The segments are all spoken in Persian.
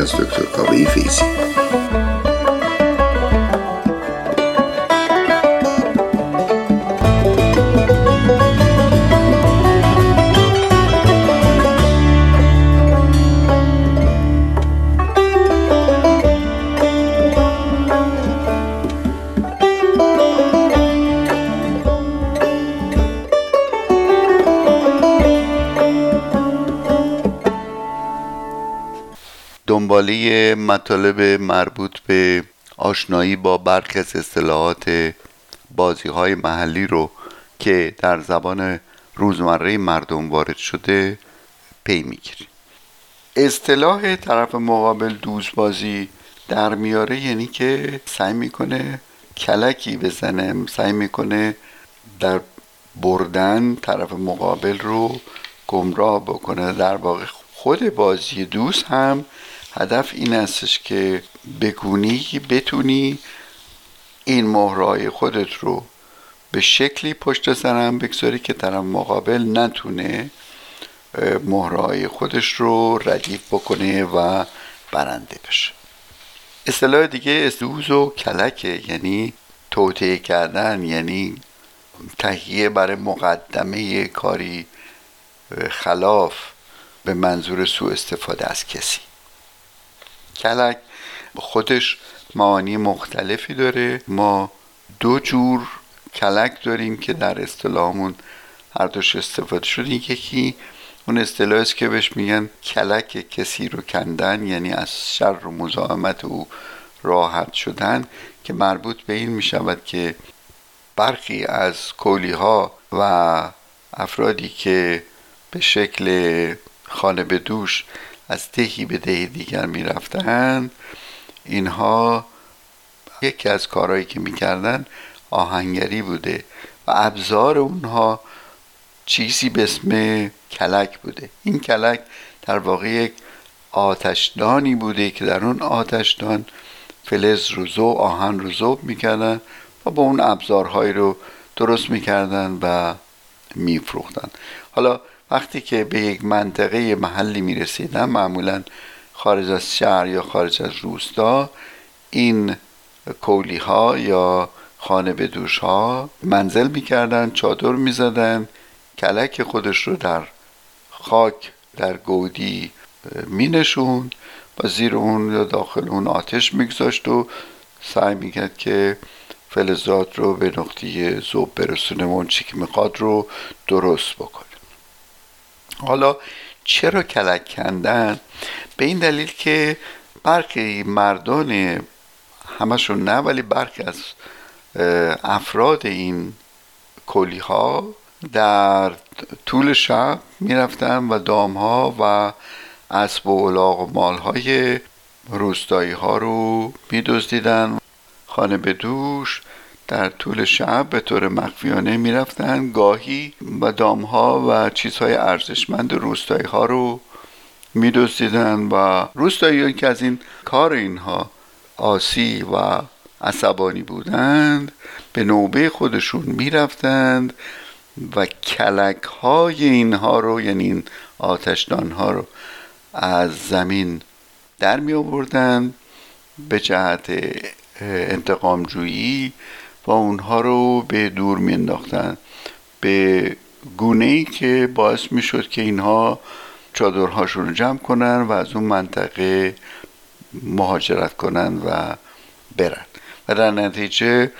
Sziasztok, csak a wi fi دنباله مطالب مربوط به آشنایی با برخی از اصطلاحات بازی های محلی رو که در زبان روزمره مردم وارد شده پی می‌گیریم. اصطلاح طرف مقابل دوست بازی در میاره یعنی که سعی می‌کنه کلکی بزنه سعی می‌کنه در بردن طرف مقابل رو گمراه بکنه. در واقع خود بازی دوست هم هدف این استش که بگونی بتونی این مهرهای خودت رو به شکلی پشت سرم بگذاری که طرف مقابل نتونه مهرهای خودش رو ردیف بکنه و برنده بشه. اصطلاح دیگه استوز و کلکه یعنی توطعه کردن یعنی تهیه برای مقدمه کاری خلاف به منظور سوء استفاده از کسی. کلک. خودش معانی مختلفی داره. ما دو جور کلک داریم که در اصطلاحمون هر دوش استفاده شده یکی اون اصطلاحی است که بهش میگن کلک کسی رو کندن یعنی از شر و مزاحمت او راحت شدن که مربوط به این می‌شود که برخی از کولی ها و افرادی که به شکل خانه به دوش از دهی به دهی دیگر می‌رفتند اینها یکی از کارهایی که می‌کردن آهنگری بوده و ابزار اونها چیزی به اسم کلک بوده. این کلک در واقع یک آتشدانی بوده که در اون آتشدان فلز رو زو آهن رو زوب می‌کردن و با اون ابزارهایی رو درست می‌کردن و میفروختن. حالا وقتی که به یک منطقه محلی می رسیدن معمولا خارج از شهر یا خارج از روستا این کولی ها یا خانه به دوش ها منزل می‌کردن چادر می‌زدن کلک خودش رو در خاک در گودی مینشون و زیر اون یا داخل اون آتش میگذاشت و سعی می‌کرد که فلزات رو به نقطه زوب برسونه و اون چی می‌خواد رو درست بکنه. حالا چرا کلک کندن؟ به این دلیل که برخی مردان همشون نه ولی برخی از افراد این کلی ها در طول شب می‌رفتن و دام ها و اسب و الاغ و مال های روستایی ها رو میدزدیدن. خانه به دوش در طول شب به طور مخفیانه می‌رفتن. گاهی و دامها و چیزهای ارزشمند روستایی ها رو میدوستیدن و روستایی که از این کار اینها آسی و عصبانی بودند به نوبه خودشون می‌رفتند و کلک های اینها رو یعنی این آتشدان ها رو از زمین در می آوردن به جهت انتقام جویی و اونها رو به دور مینداختن به گونه ای که باعث می‌شد که اینها چادرهاشون رو جمع کنن و از اون منطقه مهاجرت کنن و برن. و در نتیجه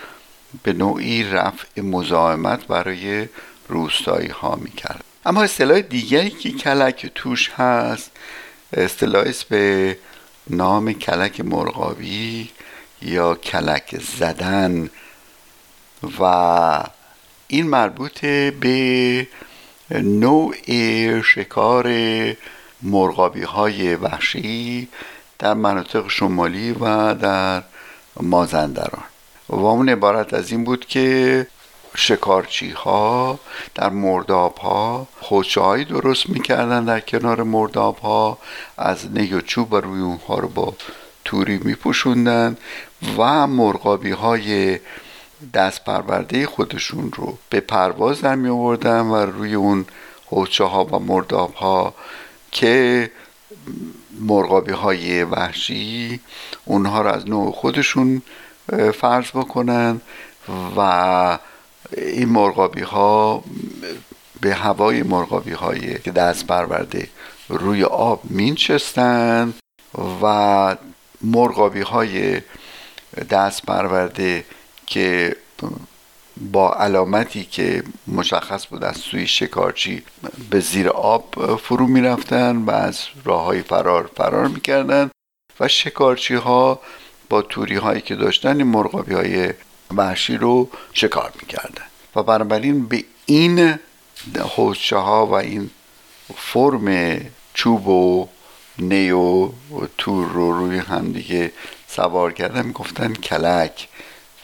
به نوعی رفع مزاحمت برای روستایی ها می‌کرد. اما اصطلاح دیگری که کلک توش هست اصطلاحی است به نام کلک مرغابی یا کلک زدن. و این مربوط به نوع شکار مرغابی های وحشی در مناطق شمالی و در مازندران. و اون عبارت از این بود که شکارچی ها در مرداب ها خوچه درست می‌کردن در کنار مرداب ها از نی و چوب روی اونها رو با توری میپوشوندن و مرغابی های دست پرورده خودشون رو به پرواز در می آوردن و روی اون حوچه ها و مرداب ها که مرغابی های وحشی اونها را از نوع خودشون فرض بکنن و این مرغابی ها به هوای مرغابی های که دست برورده روی آب مینچستن و مرغابی های دست پرورده که با علامتی که مشخص بود از سوی شکارچی به زیر آب فرو می‌رفتن و از راه های فرار فرار می‌کردن و شکارچی ها با توری هایی که داشتن این مرغابی های وحشی رو شکار می‌کردن. و بنابراین به این حوزچه ها و این فرم چوب و نی و تور رو روی هم دیگه سوار کردن می‌گفتن کلک.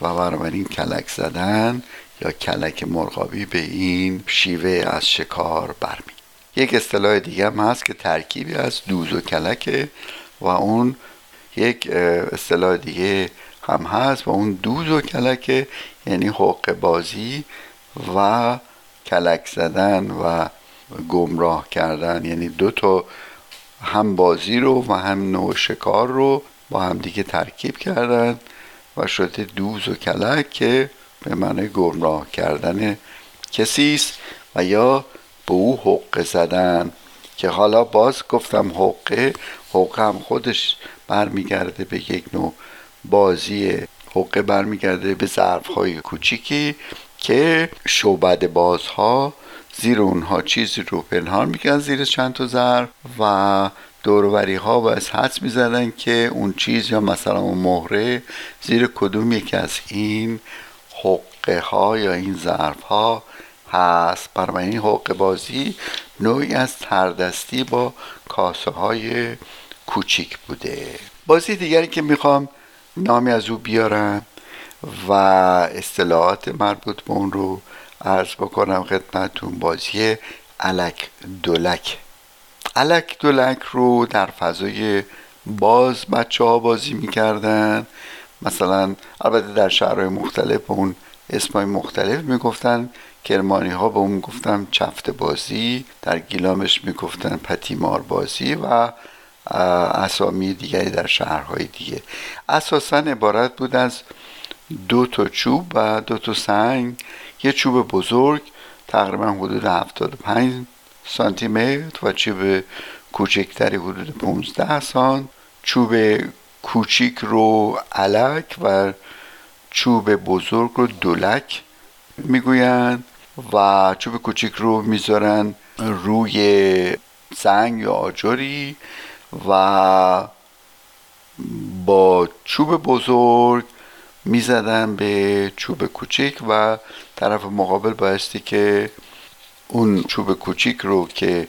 و بنابراین کلک زدن یا کلک مرغابی به این شیوه از شکار برمی. یک اصطلاح دیگه هم هست که ترکیبی از دوز و کلک و اون یک اصطلاح دیگه هم هست و اون دوز و کلک یعنی حق بازی و کلک زدن و گمراه کردن. یعنی دو تا هم بازی رو و هم نوع شکار رو با هم دیگه ترکیب کردن. و شده دوز و کلک که به معنی گمراه کردن کسی است و یا به او حقه زدن. که حالا باز گفتم حقه حقه هم خودش برمیگرده به یک نوع بازی حقه برمیگرده به ظرف های کوچیکی که شعبد بازها زیر اونها چیزی رو پنهان می‌کنن زیر چند تا ظرف و دوروری ها و از حدس می‌زنن که اون چیز یا مثلا اون مهره زیر کدوم یکی از این حقه ها یا این ظرف ها هست. برای این حقه بازی نوعی از تردستی با کاسه های کوچیک بوده. بازی دیگری که می‌خوام نامی از او بیارم و اصطلاحات مربوط به اون رو عرض بکنم خدمتون بازی علک دولک. علک دولک رو در فضای باز بچه ها بازی می‌کردن. مثلا البته در شهرهای مختلف به اون اسمای مختلف می‌گفتن. کرمانی ها به اون گفتن چفت بازی در گیلامش می‌گفتن پتیمار بازی و اسامی دیگری در شهرهای دیگه. اساسا عبارت بود از دو تا چوب و دو تا سنگ. یه چوب بزرگ تقریبا حدود 75 سانتی متر و چوب کوچکتری حدود 15 سان. چوب کوچیک رو علک و چوب بزرگ رو دولک می‌گویند و چوب کوچیک رو می‌ذارن روی سنگ یا آجری و با چوب بزرگ می‌زدن به چوب کوچیک و طرف مقابل بایستی که اون چوب کوچیک رو که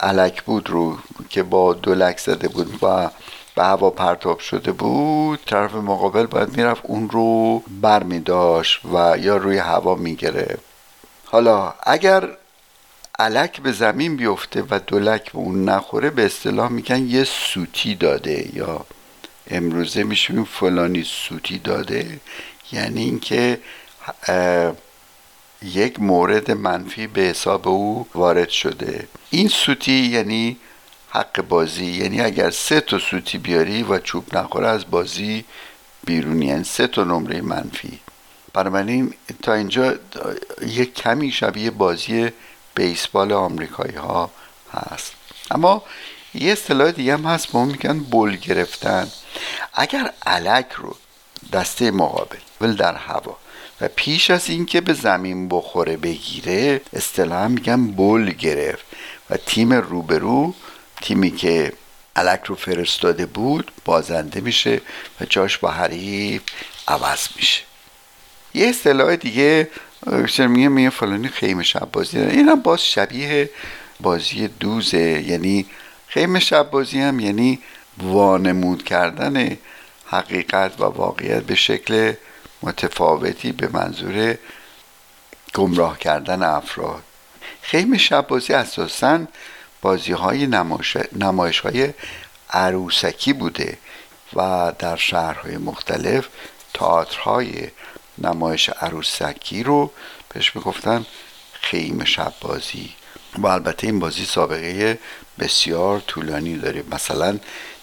علک بود رو که با دولک زده بود و به هوا پرتاب شده بود طرف مقابل باید می‌رفت اون رو بر می داشت و یا روی هوا می‌گرفت. حالا اگر علک به زمین بیفته و دولک به اون نخوره به اصطلاح میگن یه سوتی داده یا امروزه میشه فلانی سوتی داده. یعنی اینکه یک مورد منفی به حساب او وارد شده. این سوتی یعنی حق بازی. یعنی اگر سه تا سوتی بیاری و چوب نخوره از بازی بیرونی. یعنی سه تا نمره منفی. بنابراین تا اینجا یک کمی شبیه بازی بیسبال آمریکایی ها هست. اما یه اصطلاح دیگه هم هست به اون میگن بل گرفتن. اگر علک رو دسته مقابل ول در هوا و پیش از اینکه به زمین بخوره بگیره اصطلاحا میگن بل گرفت. و تیم روبرو تیمی که علک رو فرستاده بود بازنده میشه و جاش با حریف عوض میشه. یه اصطلاح دیگه میگه میگه فلانی خیمه شب بازی داره این هم باز شبیه بازی دوزه. یعنی خیمه شب بازی هم یعنی وانمود کردن حقیقت و واقعیت به شکل متفاوتی به منظور گمراه کردن افراد. خیمه شب بازی اساسا بازی های نمایش, های عروسکی بوده و در شهرهای مختلف تئاترهای نمایش عروسکی رو بهش می‌گفتن خیمه شب بازی و البته این بازی سابقه بسیار طولانی داره. مثلا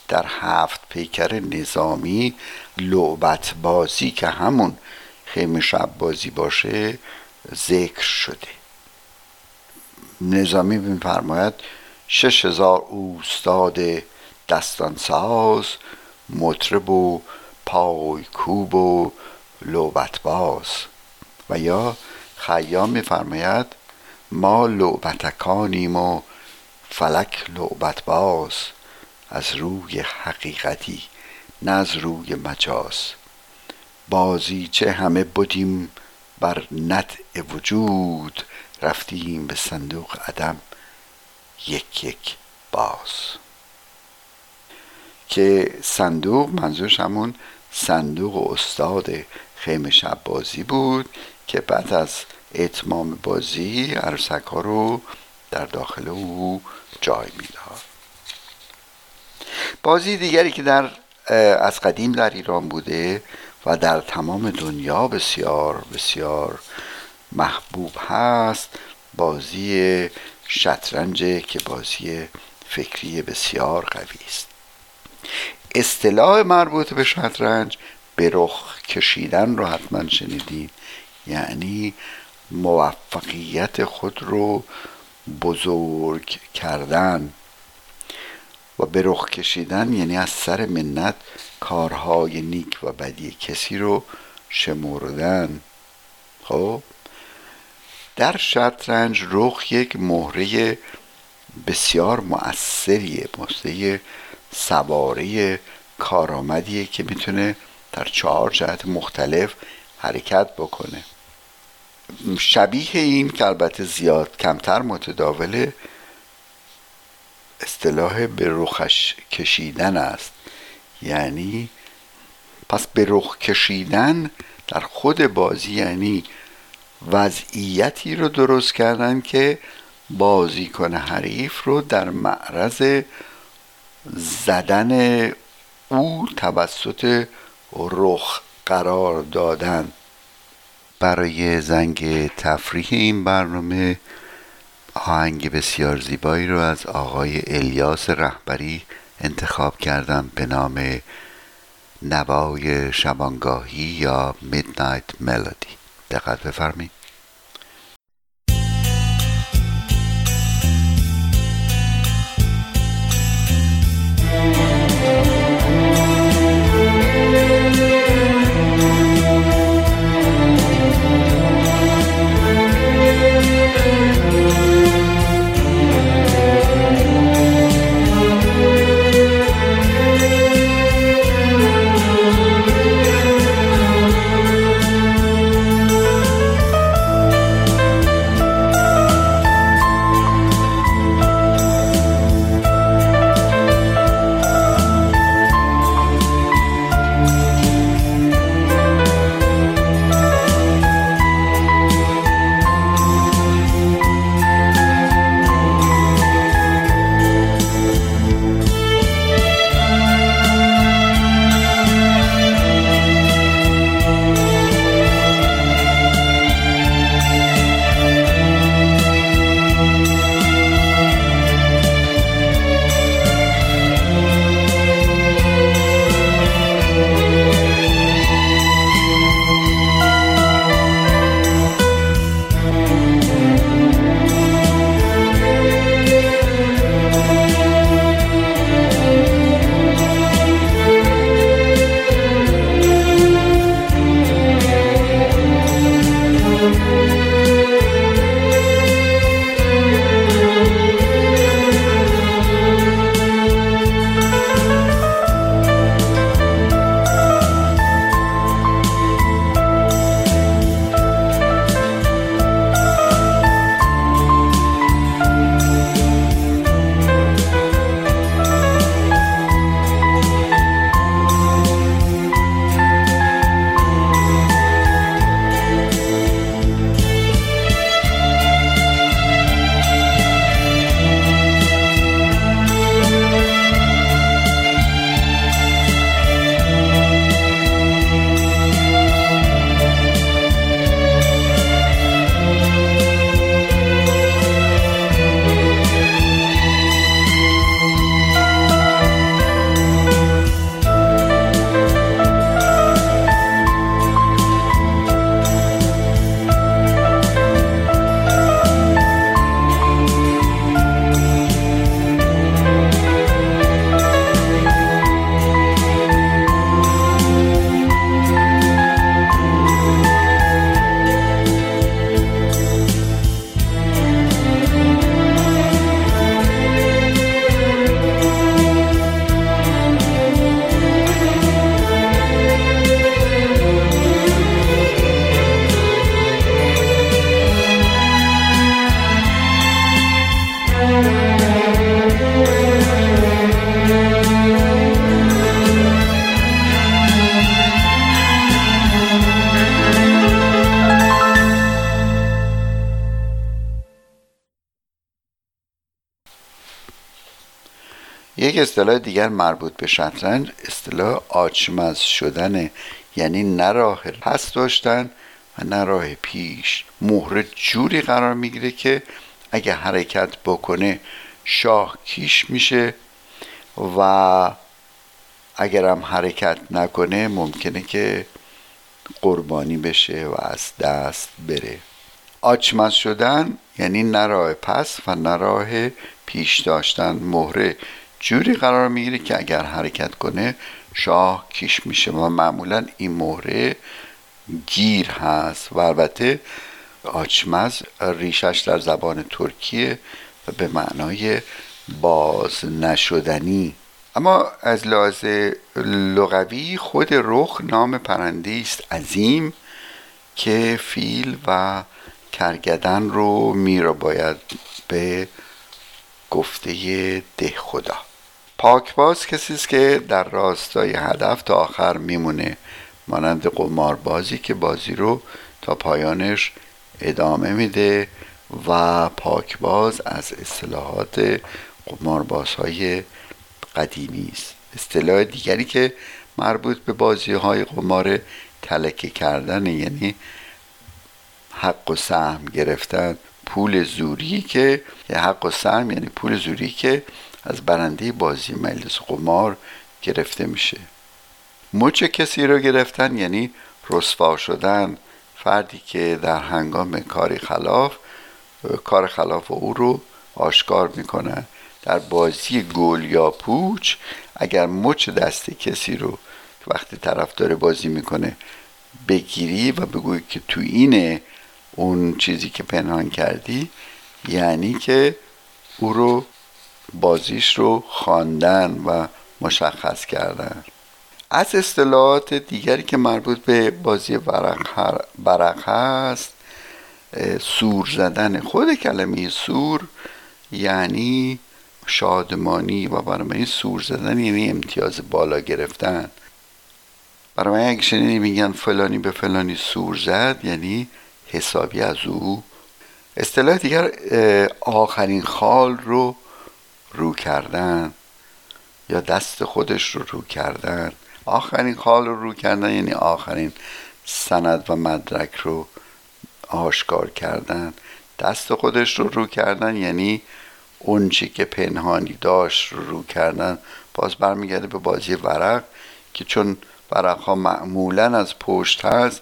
در هفت پیکر نظامی لعبت بازی که همون خیمه شب بازی باشه ذکر شده. نظامی میفرماید شش هزار اوستاد دستانساز مطرب و پای کوب و لعبت باز و یا خیام میفرماید ما لعبتکانیم و فلک لعبت باز از روی حقیقتی نه از روی مجاز. بازی چه همه بودیم بر نطع وجود رفتیم به صندوق عدم. یک یک باز. که صندوق منظورش همون صندوق استاد خیمه شب بازی بود که بعد از اتمام بازی عروسک ها رو در داخل او جای می‌داد. بازی دیگری که در از قدیم در ایران بوده و در تمام دنیا بسیار بسیار محبوب هست بازی شطرنج که بازی فکری بسیار قوی است. اصطلاح مربوط به شطرنج به رخ کشیدن رو حتما شنیدید یعنی موفقیت خود رو بزرگ کردن. و به رخ کشیدن یعنی از سر منت کارهای نیک و بدی کسی رو شمردن. خب؟ در شطرنج رخ یک مهره بسیار مؤثریه مهره سواره کارآمدیه که می‌تونه در چهار جهت مختلف حرکت بکنه. شبیه این که البته زیاد کمتر متداوله اصطلاح به رخش کشیدن است. یعنی پس به رخ کشیدن در خود بازی یعنی وضعیتی رو درست کردن که بازیکن حریف رو در معرض زدن او توسط رخ قرار دادن. برای زنگ تفریح این برنامه آهنگ بسیار زیبایی رو از آقای الیاس رهبری انتخاب کردم به نام نوای شبانگاهی یا میدنایت ملودی دقت بفرمایید. یک اصطلاح دیگر مربوط به شطرنج اصطلاح آچمز شدن یعنی نه راه پس داشتن و نه پیش. مهره جوری قرار می‌گیره که اگه حرکت بکنه شاه کیش میشه و اگرم حرکت نکنه ممکنه که قربانی بشه و از دست بره. آچمز شدن یعنی نه راه پس و نه پیش داشتن. مهره جوری قرار می‌گیره که اگر حرکت کنه شاه کیش میشه و معمولا این مهره گیر هست و البته آچمز ریشش در زبان ترکیه و به معنای باز نشدنی. اما از لحاظ لغوی خود رخ نام پرنده است عظیم که فیل و کرگدن رو میرا باید به گفته ده خدا. پاکباز کسی است که در راستای هدف تا آخر میمونه مانند قماربازی که بازی رو تا پایانش ادامه میده و پاکباز از اصطلاحات قماربازهای قدیمی است. اصطلاح دیگری که مربوط به بازی های قمار تلکه کردن یعنی حق و سهم گرفتن پول زوری که حق و سهم یعنی پول زوری که از برنده بازی مجلس قمار گرفته میشه. مچ کسی رو گرفتن یعنی رسوا شدن فردی که در هنگام کاری خلاف کار خلاف او رو آشکار می‌کنه. در بازی گل یا پوچ اگر مچ دست کسی رو وقتی طرف داره بازی می‌کنه بگیری و بگویی که تو اینه اون چیزی که پنهان کردی یعنی که او رو بازیش رو خواندن و مشخص کردن. از اصطلاحات دیگری که مربوط به بازی برق هست سور زدن خود کلمه سور یعنی شادمانی و برای سور زدن یعنی امتیاز بالا گرفتن. برای من اگه شنیدی میگن فلانی به فلانی سور زد یعنی حسابی از او. اصطلاح دیگر آخرین خال رو رو کردن یا دست خودش رو رو کردن. آخرین خال رو رو کردن یعنی آخرین سند و مدرک رو آشکار کردن. دست خودش رو رو کردن یعنی اون چی که پنهانی داشت رو رو کردن. باز برمیگرده به بازی ورق که چون ورق ها معمولا از پشت هست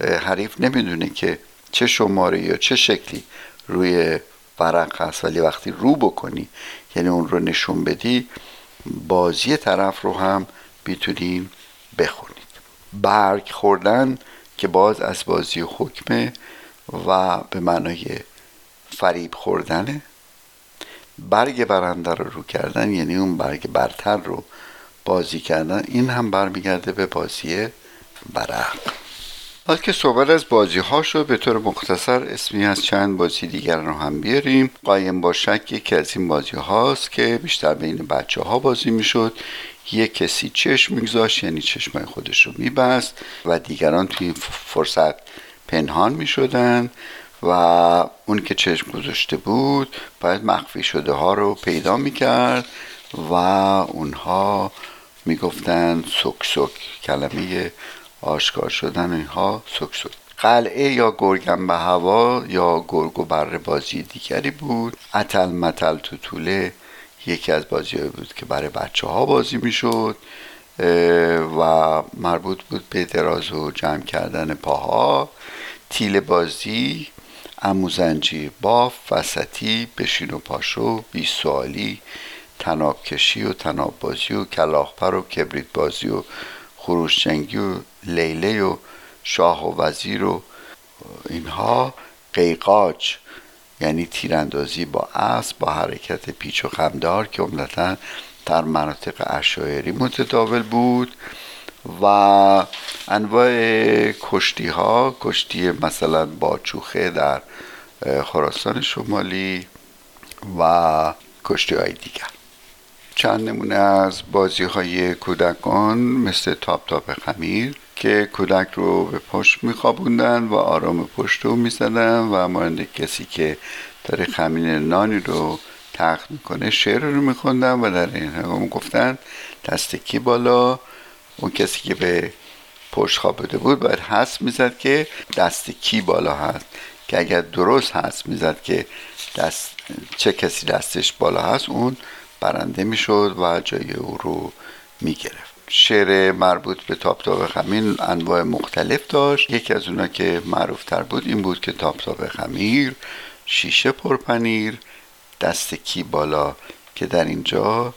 حریف نمی‌دونه که چه شماره یا چه شکلی روی ورق هست. ولی وقتی رو بکنی یعنی اون رو نشون بدی بازی طرف رو هم می‌تونیم بخونید. برگ خوردن که باز از بازی حکمه و به معنای فریب خوردنه برگ برنده رو رو کردن یعنی اون برگ برتر رو بازی کردن. این هم برمیگرده به بازی برق. حال که صحبت از بازی ها شد به طور مختصر اسمی از چند بازی دیگر رو هم بیاریم. قایم با شک یکی از این بازی هاست که بیشتر بین بچه ها بازی می‌شد. یک کسی چشم میگذاشت یعنی چشمای خودش رو میبست و دیگران توی این فرصت پنهان می‌شدن و اون که چشم گذاشته بود باید مخفی شده ها رو پیدا می‌کرد و اونها می‌گفتن سک سک کلمه آشکار شدن اینها سک سک قلعه یا گرگم به هوا یا گرگ و بره بازی دیگری بود. اتل متل تو طوله یکی از بازی بود که برای بچه ها بازی می‌شد و مربوط بود به دراز و جمع کردن پاها. تیل بازی اموزنجی باف وسطی بشین و پاشو بی سوالی تناب کشی و تناب بازی و کلاخپر و کبریت بازی و خروش جنگی و لیله و شاه و وزیر و اینها قیقاج یعنی تیراندازی با اسب با حرکت پیچ و خمدار که عمدتا در مناطق اشایری متداول بود و انواع کشتی ها کشتی مثلا با چوخه در خراسان شمالی و کشتی های دیگر. چند نمونه از بازی های کودکان مثل تاپ تاپ خمیر که کودک رو به پشت میخوابوندن و آرام پشت رو می‌زدن و مانند کسی که داره خمین نانی رو تخت می‌کنه شعر رو میخوندن و در این هنگام گفتن دست کی بالا؟ اون کسی که به پشت خوابیده بود باید حس می‌زد که دست کی بالا هست. که اگر درست حس می‌زد که دست چه کسی دستش بالا هست اون برنده می‌شد و جای او رو می‌گرفت. شعر مربوط به تاپ خمیر انواع مختلف داشت. یکی از اونا که معروف تر بود این بود که تاپ خمیر شیشه پرپنیر دست کی بالا که در اینجا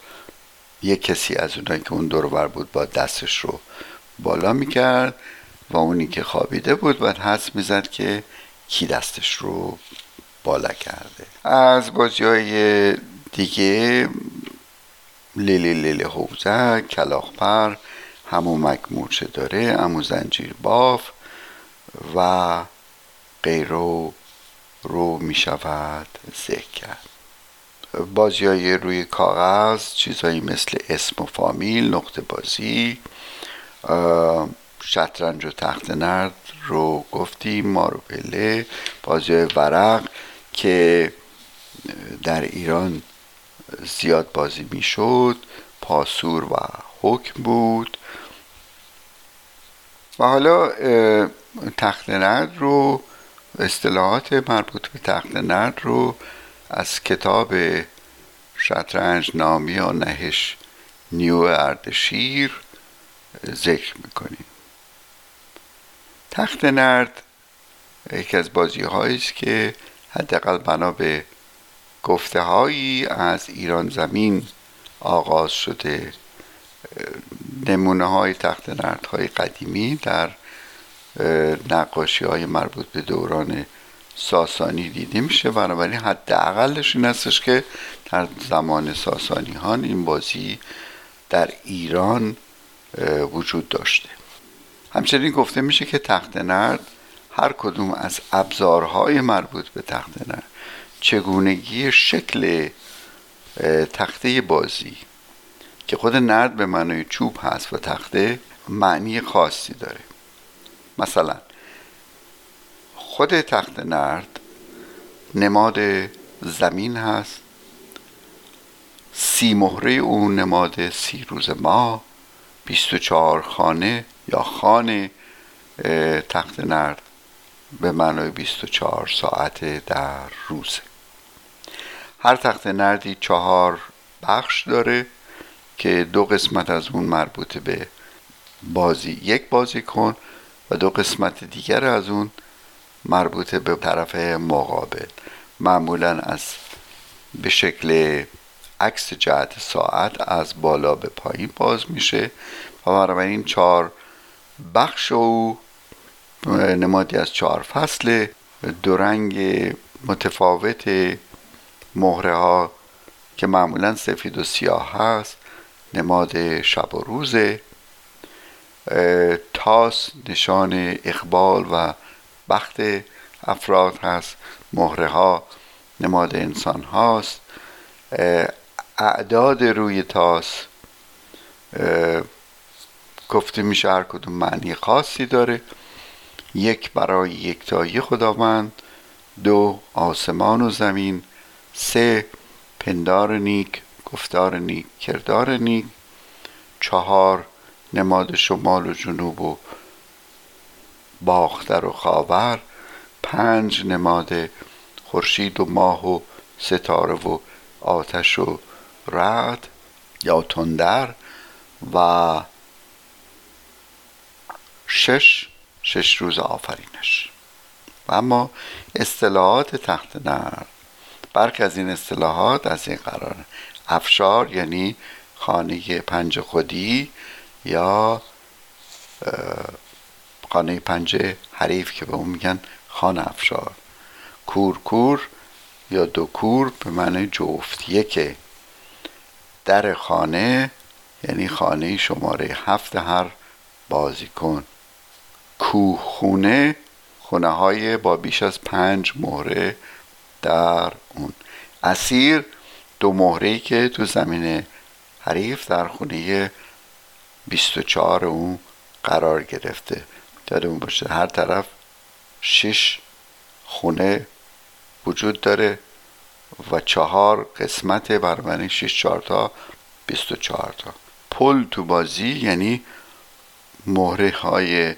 یک کسی از اونایی که اون دور بود با دستش رو بالا می‌کرد و اونی که خوابیده بود باید حس می‌زد که کی دستش رو بالا کرده. از بازی های دیگه لیلی لیلی حوزه کلاخپر همو مکمورچه داره امو زنجیر باف و غیرو رو می شود ذکر کرد بازی های روی کاغذ چیزهایی مثل اسم و فامیل نقطه بازی شطرنج و تخت نرد رو گفتیم مارو پله بازی ورق که در ایران زیاد بازی می‌شد پاسور و حکم بود. و حالا تخت نرد رو اصطلاحات مربوط به تخت نرد رو از کتاب شطرنج نامی و نهش نیو اردشیر ذکر می‌کنیم. تخت نرد یکی از بازی است که حداقل بنا به گفته هایی از ایران زمین آغاز شده نمونه های تخت نرد های قدیمی در نقاشی های مربوط به دوران ساسانی دیده میشه. بنابراین حداقلش این هستش که در زمان ساسانی هان این بازی در ایران وجود داشته. همچنین گفته میشه که تخت نرد هر کدوم از ابزارهای مربوط به تخت نرد چگونگی شکل تخته بازی که خود نرد به معنای چوب هست و تخته معنی خاصی داره. مثلا خود تخت نرد نماد زمین هست سی مهره اون نماد سی روز ما 24 خانه یا خانه تخت نرد به معنای 24 ساعت در روزه. هر تخت نردی چهار بخش داره که دو قسمت از اون مربوط به بازی یک بازی کن و دو قسمت دیگر از اون مربوط به طرف مقابل. معمولا از به شکل عکس جهت ساعت از بالا به پایین باز میشه و این چهار بخش او نمادی از چهار فصل دو رنگ متفاوت مهره ها که معمولا سفید و سیاه هست نماد شب و روزه. تاس نشان اقبال و بخت افراد هست. مهره ها نماد انسان هاست. اعداد روی تاس. گفته میشه هر کدوم معنی خاصی داره. یک برای یکتایی خداوند دو آسمان و زمین. سه پندار نیک گفتار نیک کردار نیک. چهار نماد شمال و جنوب و باختر و خاور. پنج نماد خورشید و ماه و ستاره و آتش و رعد یا تندر. و شش شش روز آفرینش. و اما اصطلاحات تخت نرد. برک از این اصطلاحات از این قرار افشار یعنی خانه پنج خودی یا خانه پنج حریف که به اون میگن خانه افشار. کور کور یا دو کور به معنی جفت. یکه در خانه یعنی خانه شماره هفت هر بازیکن. کوه خونه خونه های با بیش از پنج مهره در اون اسیر دو مهره که تو زمین حریف در خونه 24 اون قرار گرفته. اون باشه هر طرف شش خونه وجود داره و چهار قسمت بنابراین 6 4 تا 24 تا. پل تو بازی یعنی مهره های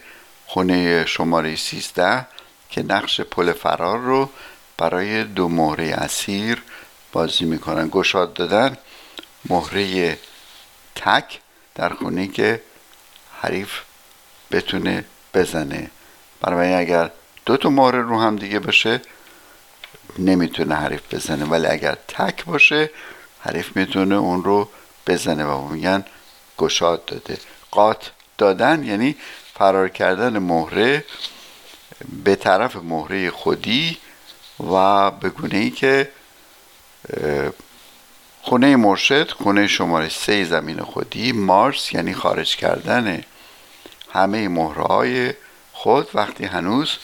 خونه شماره 13 که نقش پل فرار رو برای دو مهره اسیر بازی می‌کنن. گشاد دادن مهره تک در خونه که حریف بتونه بزنه. برای اگر دو تا مهره رو هم دیگه باشه نمی‌تونه حریف بزنه. ولی اگر تک باشه حریف می‌تونه اون رو بزنه و میگن گشاد داده. قات دادن یعنی فرار کردن مهره به طرف مهره خودی و به گونه ای که خونه مرشد خونه شماره سه زمین خودی مارس یعنی خارج کردن همه مهره های خود وقتی هنوز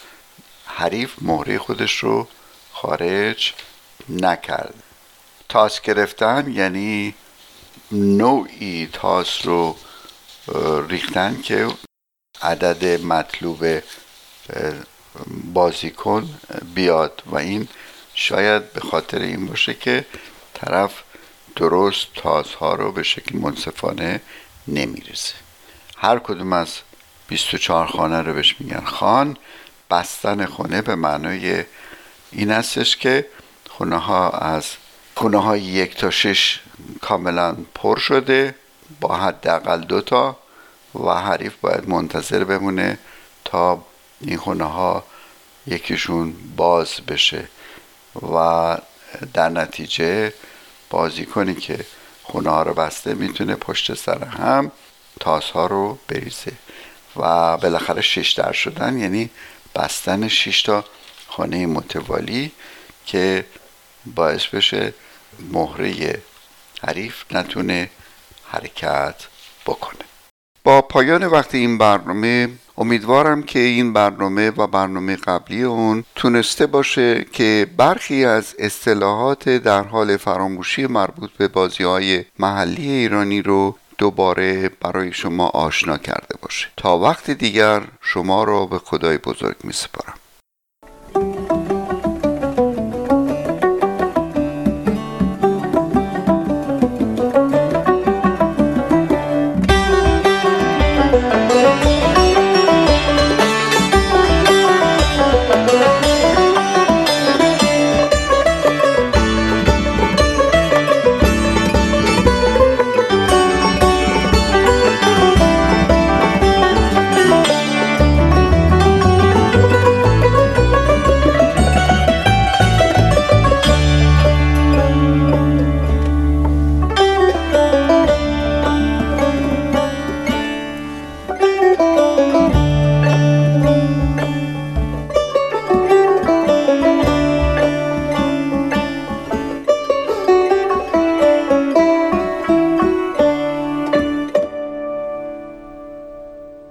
حریف مهره خودش رو خارج نکرد. تاس گرفتن یعنی نوعی تاس رو ریختن که عدد مطلوب بازیکن بیاد و این شاید به خاطر این باشه که طرف درست تاس ها رو به شکل منصفانه نمی‌رسه. هر کدوم از 24 خانه رو بهش میگن خان. بستن خونه به معنای این هستش که خونه ها از خونه های یک تا شش کاملا پر شده با حداقل دو تا و حریف باید منتظر بمونه تا این خونه ها یکیشون باز بشه و در نتیجه بازی کنی که خونه ها رو بسته می‌تونه پشت سر هم تاس ها رو بریزه. و بالاخره شش در شدن یعنی بستن شش تا خانه متوالی که باعث بشه مهره حریف نتونه حرکت بکنه. با پایان وقت این برنامه امیدوارم که این برنامه و برنامه قبلی اون تونسته باشه که برخی از اصطلاحات در حال فراموشی مربوط به بازی های محلی ایرانی رو دوباره برای شما آشنا کرده باشه. تا وقت دیگر شما را به خدای بزرگ می سپارم